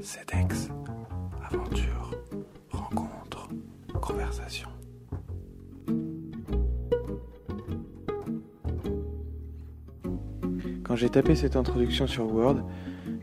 CEDEX, aventure, rencontre, conversation. Quand j'ai tapé cette introduction sur Word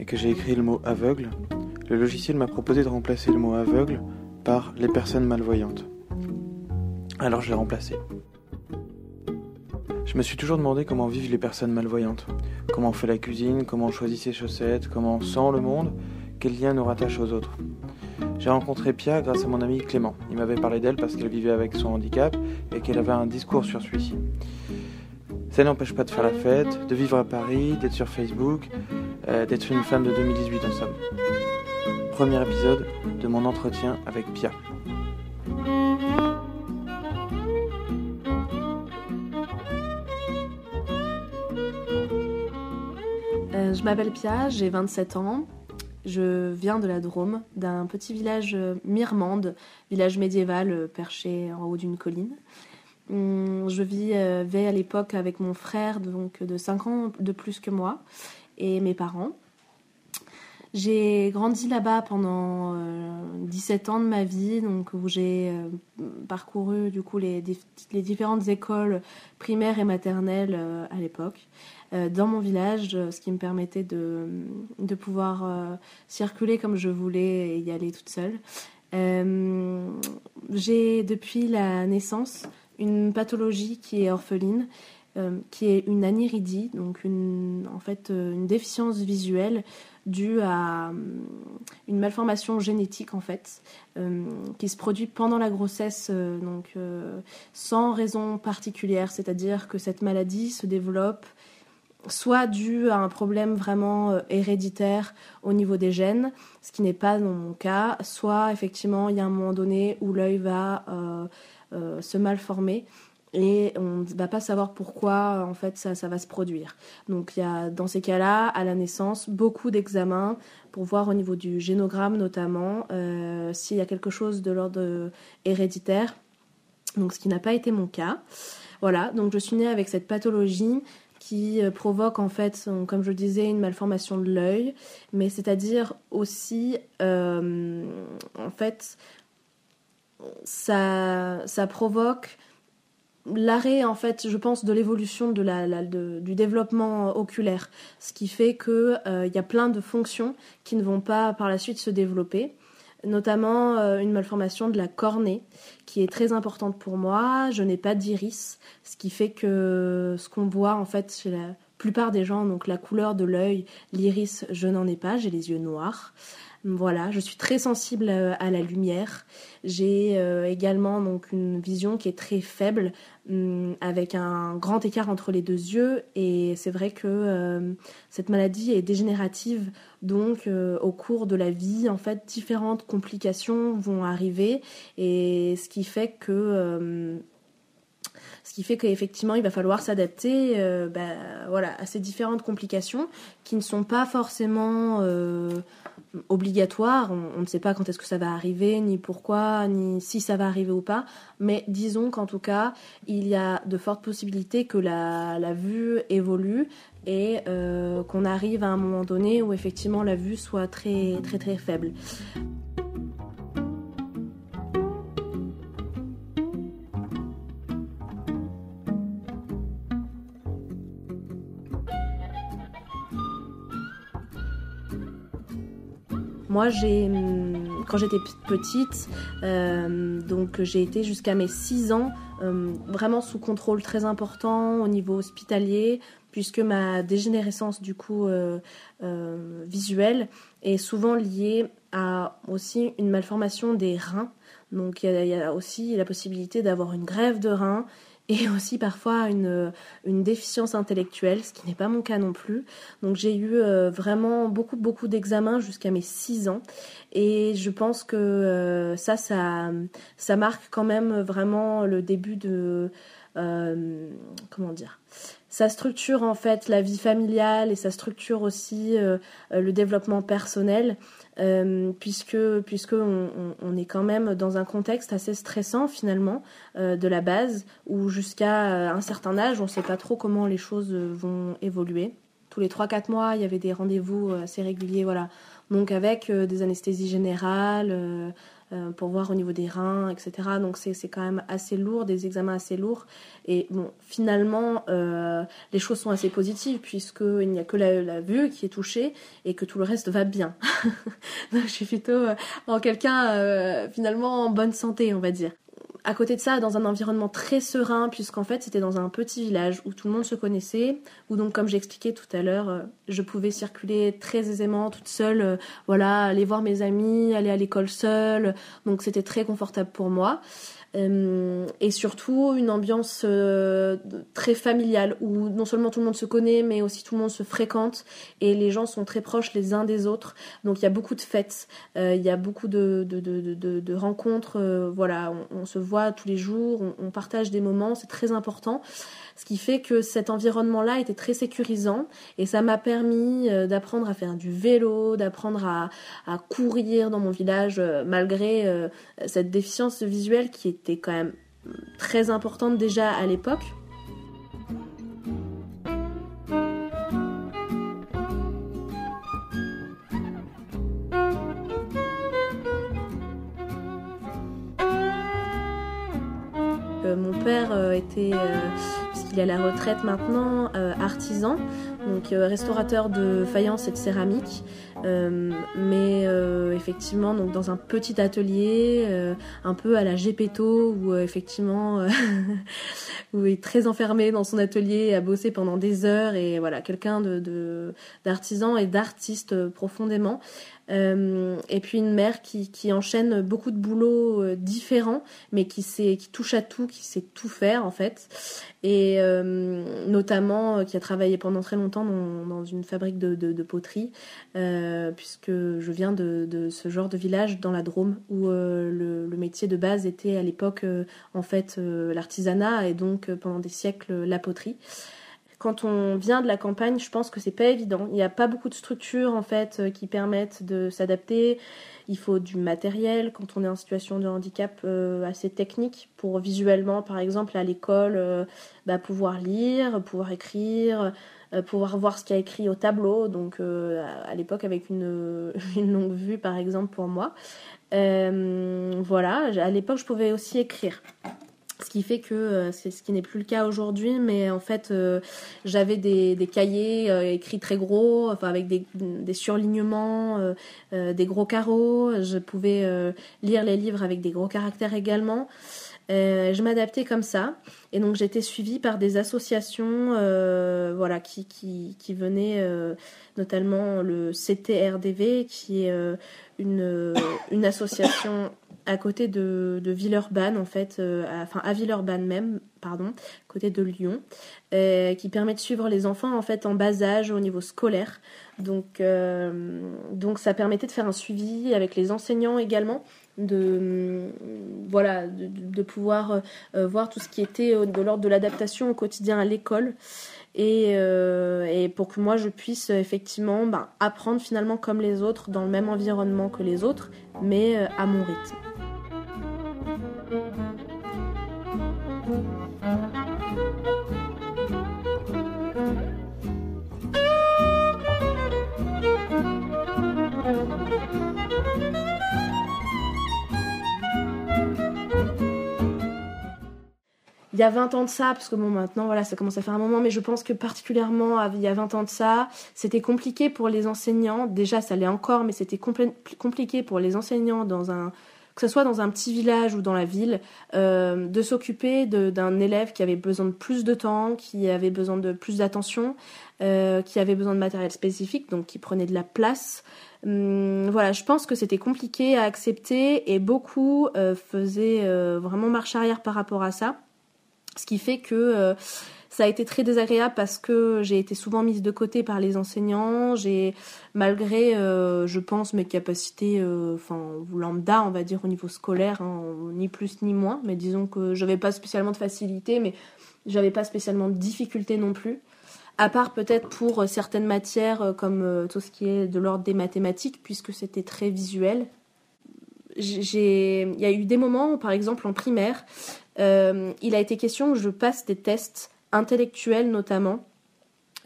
et que j'ai écrit le mot aveugle, le logiciel m'a proposé de remplacer le mot aveugle par les personnes malvoyantes. Alors je l'ai remplacé. Je me suis toujours demandé comment vivent les personnes malvoyantes, comment on fait la cuisine, comment on choisit ses chaussettes, comment on sent le monde, quel lien nous rattache aux autres. J'ai rencontré Pia grâce à mon ami Clément. Il m'avait parlé d'elle parce qu'elle vivait avec son handicap et qu'elle avait un discours sur celui-ci. Ça n'empêche pas de faire la fête, de vivre à Paris, d'être sur Facebook, euh, d'être une femme de 2018 en somme. Premier épisode de mon entretien avec Pia. Euh, je m'appelle Pia, j'ai 27 ans. Je viens de la Drôme, d'un petit village euh, Mirmande, village médiéval euh, perché en haut d'une colline. Hum, Je vivais à l'époque avec mon frère, donc de 5 ans de plus que moi, et mes parents. J'ai grandi là-bas pendant euh, 17 ans de ma vie, donc où j'ai euh, parcouru du coup les, dif- les différentes écoles primaires et maternelles euh, à l'époque euh, dans mon village, euh, ce qui me permettait de, de pouvoir euh, circuler comme je voulais et y aller toute seule. Euh, j'ai depuis la naissance une pathologie qui est orpheline, euh, qui est une aniridie, donc une, en fait euh, une déficience visuelle due à euh, une malformation génétique en fait, euh, qui se produit pendant la grossesse, euh, donc euh, sans raison particulière, c'est-à-dire que cette maladie se développe soit dû à un problème vraiment euh, héréditaire au niveau des gènes, ce qui n'est pas dans mon cas, soit effectivement il y a un moment donné où l'œil va se malformer et on ne va pas savoir pourquoi en fait ça, ça va se produire. Donc il y a dans ces cas-là, à la naissance, beaucoup d'examens pour voir au niveau du génogramme notamment euh, s'il y a quelque chose de l'ordre héréditaire, donc ce qui n'a pas été mon cas. Voilà, donc je suis née avec cette pathologie qui euh, provoque en fait, son- comme je disais, une malformation de l'œil, mais c'est-à-dire aussi, euh, en fait, ça, ça provoque l'arrêt en fait je pense de l'évolution du développement oculaire. Ce qui fait que euh, il y a plein de fonctions qui ne vont pas par la suite se développer. Notamment euh, une malformation de la cornée qui est très importante pour moi. Je n'ai pas d'iris ce qui fait que ce qu'on voit en fait chez la plupart des gens donc la couleur de l'œil l'iris je n'en ai pas. J'ai les yeux noirs voilà, je suis très sensible euh, à la lumière. J'ai euh, également donc une vision qui est très faible, hum, avec un grand écart entre les deux yeux. Et c'est vrai que euh, cette maladie est dégénérative, donc au cours de la vie, en fait, différentes complications vont arriver, et ce qui fait que fait qu'effectivement, il va falloir s'adapter bah, à ces différentes complications qui ne sont pas forcément obligatoires. On, on ne sait pas quand est-ce que ça va arriver, ni pourquoi, ni si ça va arriver ou pas. Mais disons qu'en tout cas, il y a de fortes possibilités que la, la vue évolue et euh, qu'on arrive à un moment donné où effectivement la vue soit très très très faible. Moi, j'ai, hum, quand j'étais petite, euh, donc j'ai été jusqu'à mes 6 ans euh, vraiment sous contrôle très important au niveau hospitalier, puisque ma dégénérescence du coup euh, euh, visuelle est souvent liée à aussi une malformation des reins. Donc il y, a- aussi la possibilité d'avoir une grève de reins et aussi parfois une, une déficience intellectuelle, ce qui n'est pas mon cas non plus. Donc j'ai eu euh, vraiment beaucoup beaucoup d'examens jusqu'à mes 6 ans et je pense que euh, ça ça marque quand même vraiment le début de euh, comment dire ça structure en fait la vie familiale et ça structure aussi euh, euh, le développement personnel euh, puisque puisque on, est quand même dans un contexte assez stressant finalement euh, de la base où jusqu'à euh, un certain âge on ne sait pas trop comment les choses vont évoluer tous les 3-4 mois, il y avait des rendez-vous assez réguliers, voilà. Donc avec des anesthésies générales, euh, pour voir au niveau des reins, etc. Donc c'est quand même assez lourd, des examens assez lourds. Et bon, finalement, euh, les choses sont assez positives puisqu'il n'y a que la, vue qui est touchée et que tout le reste va bien. Donc je suis plutôt euh, en quelqu'un finalement en bonne santé, on va dire à côté de ça, dans un environnement très serein, puisqu'en fait c'était dans un petit village où tout le monde se connaissait, où donc comme j'expliquais tout à l'heure, euh, je pouvais circuler très aisément toute seule, euh, voilà, aller voir mes amis, aller à l'école seule, donc c'était très confortable pour moi. Euh, et surtout une ambiance euh, très familiale où non seulement tout le monde se connaît mais aussi tout le monde se fréquente et les gens sont très proches les uns des autres. Donc il y a beaucoup de fêtes euh, il y a beaucoup de, rencontres voilà on, se voit tous les jours on, partage des moments c'est très important. Ce qui fait que cet environnement-là était très sécurisant et ça m'a permis d'apprendre à faire du vélo, d'apprendre à, courir dans mon village malgré cette déficience visuelle qui était quand même très importante déjà à l'époque. mon père était il est à la retraite maintenant, euh, artisan, donc euh, restaurateur de faïence et de céramique, euh, mais effectivement donc dans un petit atelier, un peu à la Gepetto, où effectivement où il est très enfermé dans son atelier, à bosser pendant des heures et voilà quelqu'un de d'artisan et d'artiste profondément. Euh, et puis une mère qui, qui enchaîne beaucoup de boulots euh, différents, mais qui, sait, qui touche à tout, qui sait tout faire en fait. Et euh, notamment qui a travaillé pendant très longtemps dans, dans une fabrique de, de, de poterie, puisque je viens de, de, ce genre de village dans la Drôme, où le, le, métier de base était à l'époque en fait l'artisanat et donc pendant des siècles la poterie quand on vient de la campagne, je pense que c'est pas évident. Il n'y a pas beaucoup de structures en fait euh, qui permettent de s'adapter. Il faut du matériel quand on est en situation de handicap euh, assez technique pour visuellement, par exemple, à l'école, euh, bah, pouvoir lire, pouvoir écrire, pouvoir voir ce qu'il y a écrit au tableau. Donc à l'époque avec une, une, longue vue, par exemple, pour moi. voilà, à l'époque, je pouvais aussi écrire. Ce qui fait que euh, c'est ce qui n'est plus le cas aujourd'hui, mais en fait euh, j'avais des, des, cahiers euh, écrits très gros, enfin avec des, des surlignements, des gros carreaux. Je pouvais lire les livres avec des gros caractères également. je m'adaptais comme ça, et donc j'étais suivie par des associations, voilà, qui qui, qui venaient, notamment le CTRDV, qui est une une association à côté de, Villeurbanne, en fait, euh, enfin à Villeurbanne même, pardon, côté de Lyon, euh, qui permet de suivre les enfants en fait en bas âge au niveau scolaire. Donc, euh, donc ça permettait de faire un suivi avec les enseignants également, de voilà, de, de pouvoir voir tout ce qui était de l'ordre de l'adaptation au quotidien à l'école. Et, et, pour que moi je puisse effectivement ben, apprendre finalement comme les autres dans le même environnement que les autres, mais à mon rythme. Il y a 20 ans de ça, parce que maintenant, voilà, ça commence à faire un moment, mais je pense que particulièrement il y a 20 ans de ça, c'était compliqué pour les enseignants. Déjà, ça l'est encore, mais c'était compliqué pour les enseignants dans un, que ce soit dans un petit village ou dans la ville, euh, de s'occuper d'un élève qui avait besoin de plus de temps, qui avait besoin de plus d'attention, euh, qui avait besoin de matériel spécifique, donc qui prenait de la place. Hum, voilà, je pense que c'était compliqué à accepter et beaucoup euh, faisaient vraiment marche arrière par rapport à ça. Ce qui fait que euh, ça a été très désagréable parce que j'ai été souvent mise de côté par les enseignants. J'ai, malgré, euh, je pense, mes capacités, euh, enfin, lambda, on va dire, au niveau scolaire, hein, ni plus ni moins, mais disons que j'avais pas spécialement de facilité, mais j'avais pas spécialement de difficulté non plus. À part peut-être pour certaines matières comme tout ce qui est de l'ordre des mathématiques, puisque c'était très visuel. J'ai, il y a eu des moments, par exemple en primaire, euh, il a été question que je passe des tests intellectuels notamment.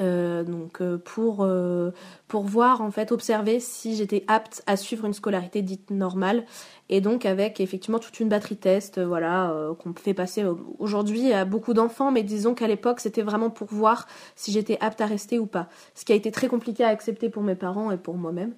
Euh, donc euh, pour, euh, pour voir en fait observer si j'étais apte à suivre une scolarité dite normale. Et donc avec effectivement toute une batterie de tests voilà qu'on fait passer aujourd'hui à beaucoup d'enfants. Mais disons qu'à l'époque c'était vraiment pour voir si j'étais apte à rester ou pas. Ce qui a été très compliqué à accepter pour mes parents et pour moi-même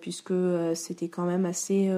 puisque c'était quand même assez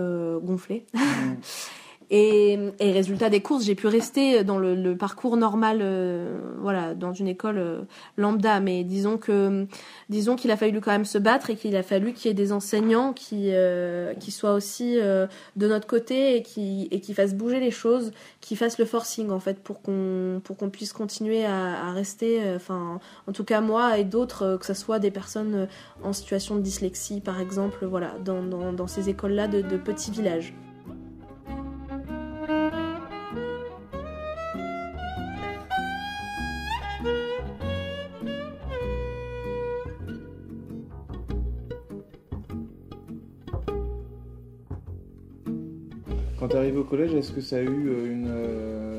gonflé. Mmh. Et, et, résultat des courses, j'ai pu rester dans le, parcours normal, euh, voilà, dans une école euh, lambda. Mais disons que, disons qu'il a fallu quand même se battre et qu'il a fallu qu'il y ait des enseignants qui, euh, qui soient aussi de notre côté et qui, et qui fassent bouger les choses, qui fassent le forcing en fait pour qu'on, pour qu'on puisse continuer à, à rester. Enfin, en tout cas moi et d'autres, que ce soit des personnes en situation de dyslexie par exemple, voilà, dans, dans, dans ces écoles-là de, de petits villages. Collège, est-ce que ça a eu euh, une. Euh,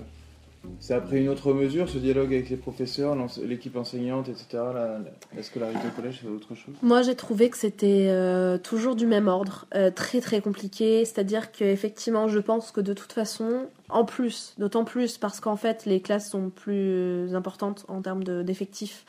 ça a pris une autre mesure, ce dialogue avec les professeurs, l'équipe enseignante, etc. La, la, scolarité au collège, c'est autre chose? Moi, j'ai trouvé que c'était euh, toujours du même ordre, très très compliqué. C'est-à-dire qu'effectivement, je pense que de toute façon, en plus, d'autant plus parce qu'en fait, les classes sont plus importantes en termes d'effectifs.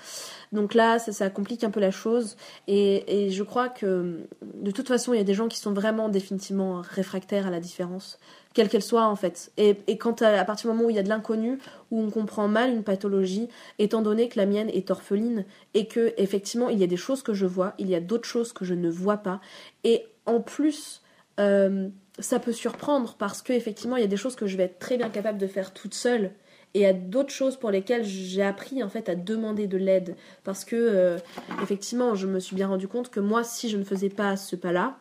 Donc là, ça, complique un peu la chose. Et, je crois que de toute façon, il y a des gens qui sont vraiment définitivement réfractaires à la différence quelle qu'elle soit en fait. Et, et quand à, à, partir du moment où il y a de l'inconnu, où on comprend mal une pathologie, étant donné que la mienne est orpheline et que effectivement il y a des choses que je vois, il y a d'autres choses que je ne vois pas, et en plus euh, ça peut surprendre parce que effectivement il y a des choses que je vais être très bien capable de faire toute seule et il y a d'autres choses pour lesquelles j'ai appris en fait à demander de l'aide. Parce que euh, effectivement je me suis bien rendu compte que moi si je ne faisais pas ce pas là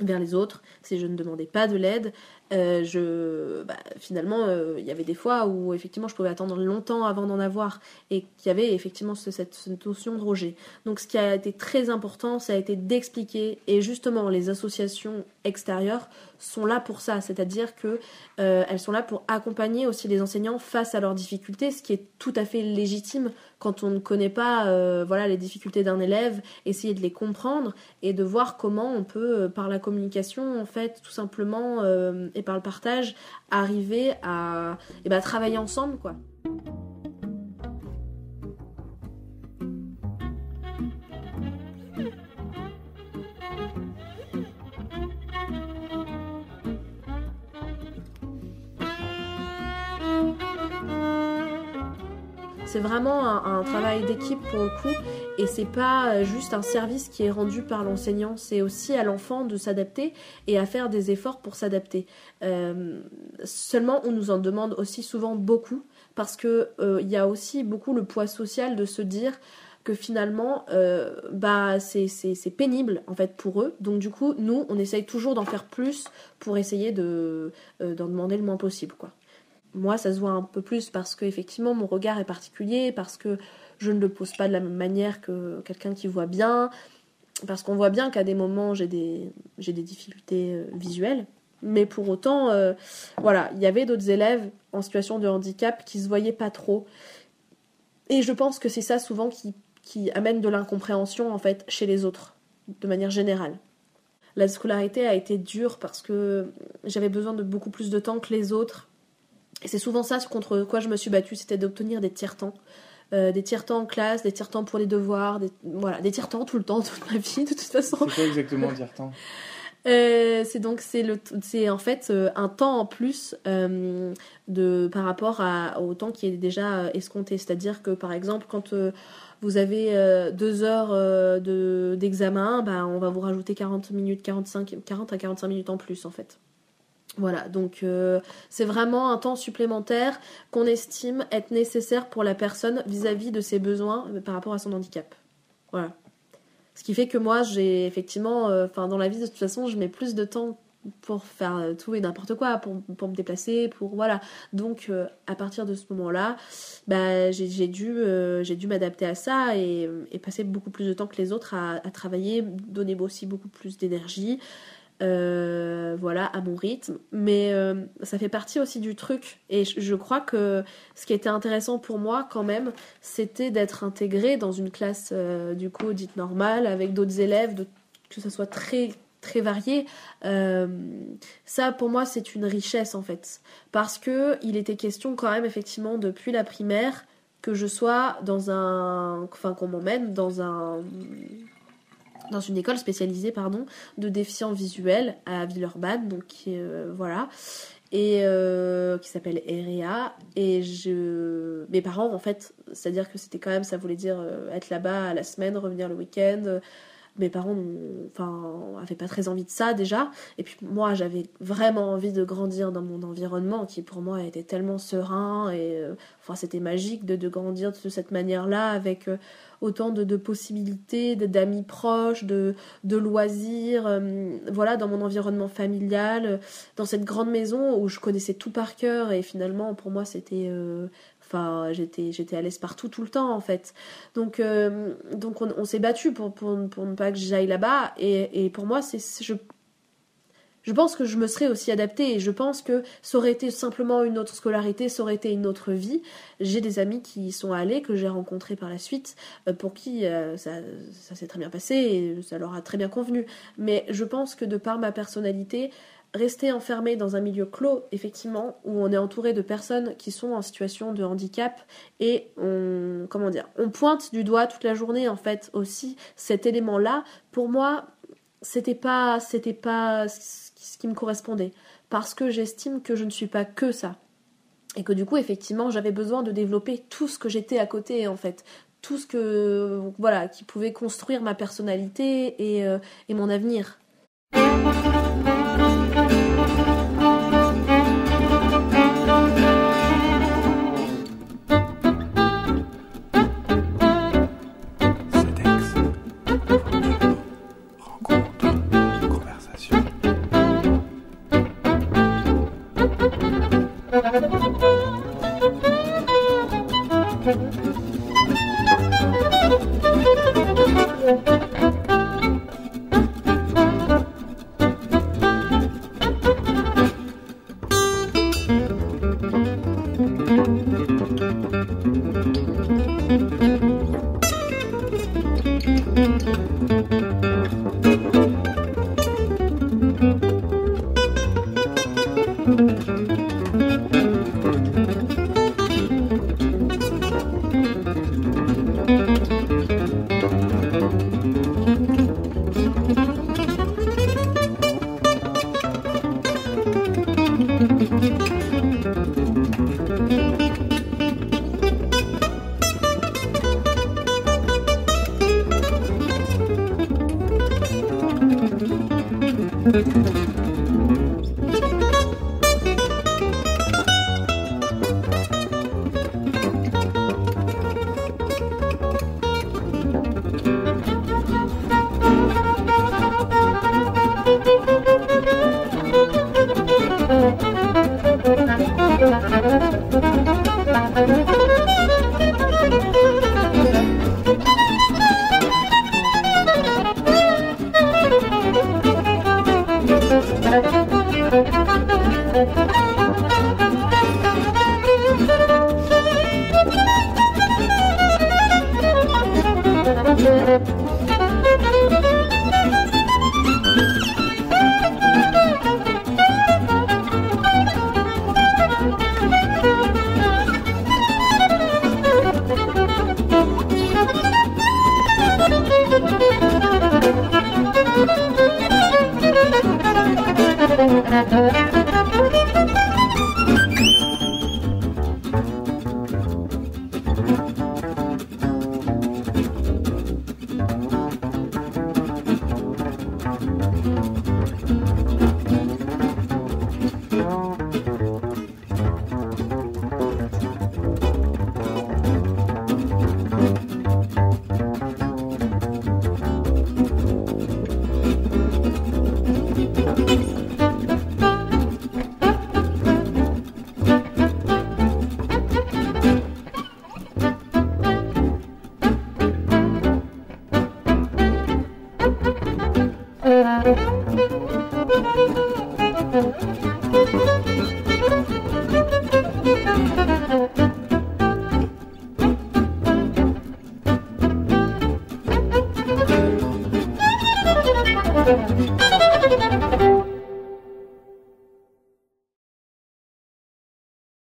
vers les autres, si je ne demandais pas de l'aide, euh, je, bah, finalement, euh, il y avait des fois où effectivement je pouvais attendre longtemps avant d'en avoir et qu'il y avait effectivement cette, notion de rejet. Donc ce qui a été très important, ça a été d'expliquer et justement les associations extérieures sont là pour ça, c'est-à-dire que euh, elles sont là pour accompagner aussi les enseignants face à leurs difficultés, ce qui est tout à fait légitime quand on ne connaît pas voilà les difficultés d'un élève, essayer de les comprendre et de voir comment on peut par la communication en fait tout simplement et par le partage, arriver à et ben, travailler ensemble, quoi. C'est vraiment un, travail d'équipe pour le coup, et c'est pas juste un service qui est rendu par l'enseignant, c'est aussi à l'enfant de s'adapter et à faire des efforts pour s'adapter. Euh, seulement, on nous en demande aussi souvent beaucoup, parce que euh, il y a aussi beaucoup le poids social de se dire que finalement euh, bah c'est pénible en fait pour eux. Donc du coup nous on essaye toujours d'en faire plus pour essayer de d'en demander le moins possible quoi moi, ça se voit un peu plus parce que effectivement mon regard est particulier, parce que je ne le pose pas de la même manière que quelqu'un qui voit bien, parce qu'on voit bien qu'à des moments j'ai des, j'ai des difficultés euh, visuelles. Mais pour autant, euh, voilà, il y avait d'autres élèves en situation de handicap qui se voyaient pas trop. Et je pense que c'est ça souvent qui, qui amène de l'incompréhension en fait chez les autres, de manière générale. La scolarité a été dure parce que j'avais besoin de beaucoup plus de temps que les autres c'est souvent ça contre quoi je me suis battue, c'était d'obtenir des tiers-temps. Euh, des tiers-temps en classe, des tiers-temps pour les devoirs, des, voilà, des tiers-temps tout le temps, toute ma vie, de toute façon. C'est quoi exactement un tiers-temps euh, c'est donc c'est le c'est en fait euh, un temps en plus de par rapport à, au temps qui est déjà escompté c'est-à-dire que par exemple quand vous avez deux heures de d'examen bah, on va vous rajouter 40 minutes 45 40 à 45 minutes en plus en fait voilà, donc euh, c'est vraiment un temps supplémentaire qu'on estime être nécessaire pour la personne vis-à-vis de ses besoins euh, par rapport à son handicap. Voilà. Ce qui fait que moi, j'ai effectivement, euh, enfin dans la vie de toute façon, je mets plus de temps pour faire tout et n'importe quoi, pour, me déplacer, pour voilà. Donc à partir de ce moment-là, bah, j'ai dû, dû m'adapter à ça et, passer beaucoup plus de temps que les autres à travailler, donner aussi beaucoup plus d'énergie. Euh, voilà, à mon rythme. Mais euh, ça fait partie aussi du truc. Et je, crois que ce qui était intéressant pour moi, quand même, c'était d'être intégrée dans une classe, euh, du coup, dite normale, avec d'autres élèves, que ce soit très très varié. Ça, pour moi, c'est une richesse en fait, parce que il était question quand même effectivement depuis la primaire que je sois dans un, enfin qu'on m'emmène dans un dans une école spécialisée pardon de déficients visuels à Villeurbanne donc euh, voilà. Et euh, qui s'appelle EREA et je mes parents en fait c'est à dire que c'était quand même ça voulait dire euh, être là-bas à la semaine revenir le week-end. Mes parents enfin avaient pas très envie de ça déjà. Et puis moi j'avais vraiment envie de grandir dans mon environnement qui pour moi était tellement serein et c'était magique de, de grandir de cette manière là avec autant de, de possibilités d'amis proches de, de loisirs euh, voilà dans mon environnement familial euh, dans cette grande maison où je connaissais tout par cœur et finalement pour moi c'était euh, Enfin, j'étais, j'étais à l'aise partout tout le temps en fait. Donc, donc on, on s'est battu pour, pour, pour ne pas que j'aille là-bas. Et, et pour moi, c'est, je, je pense que je me serais aussi adaptée. Et je pense que ça aurait été simplement une autre scolarité, ça aurait été une autre vie. J'ai des amis qui y sont allés, que j'ai rencontrés par la suite, euh, pour qui euh, ça, s'est très bien passé et ça leur a très bien convenu. Mais je pense que de par ma personnalité, rester enfermé dans un milieu clos, effectivement, où on est entouré de personnes qui sont en situation de handicap et on, comment dire, on pointe du doigt toute la journée, en fait, aussi cet élément-là. Pour moi, c'était pas, c'était pas ce qui, me correspondait. Parce que j'estime que je ne suis pas que ça. Et que du coup, effectivement, j'avais besoin de développer tout ce que j'étais à côté, en fait. Tout ce que, voilà, qui pouvait construire ma personnalité et, euh, et mon avenir.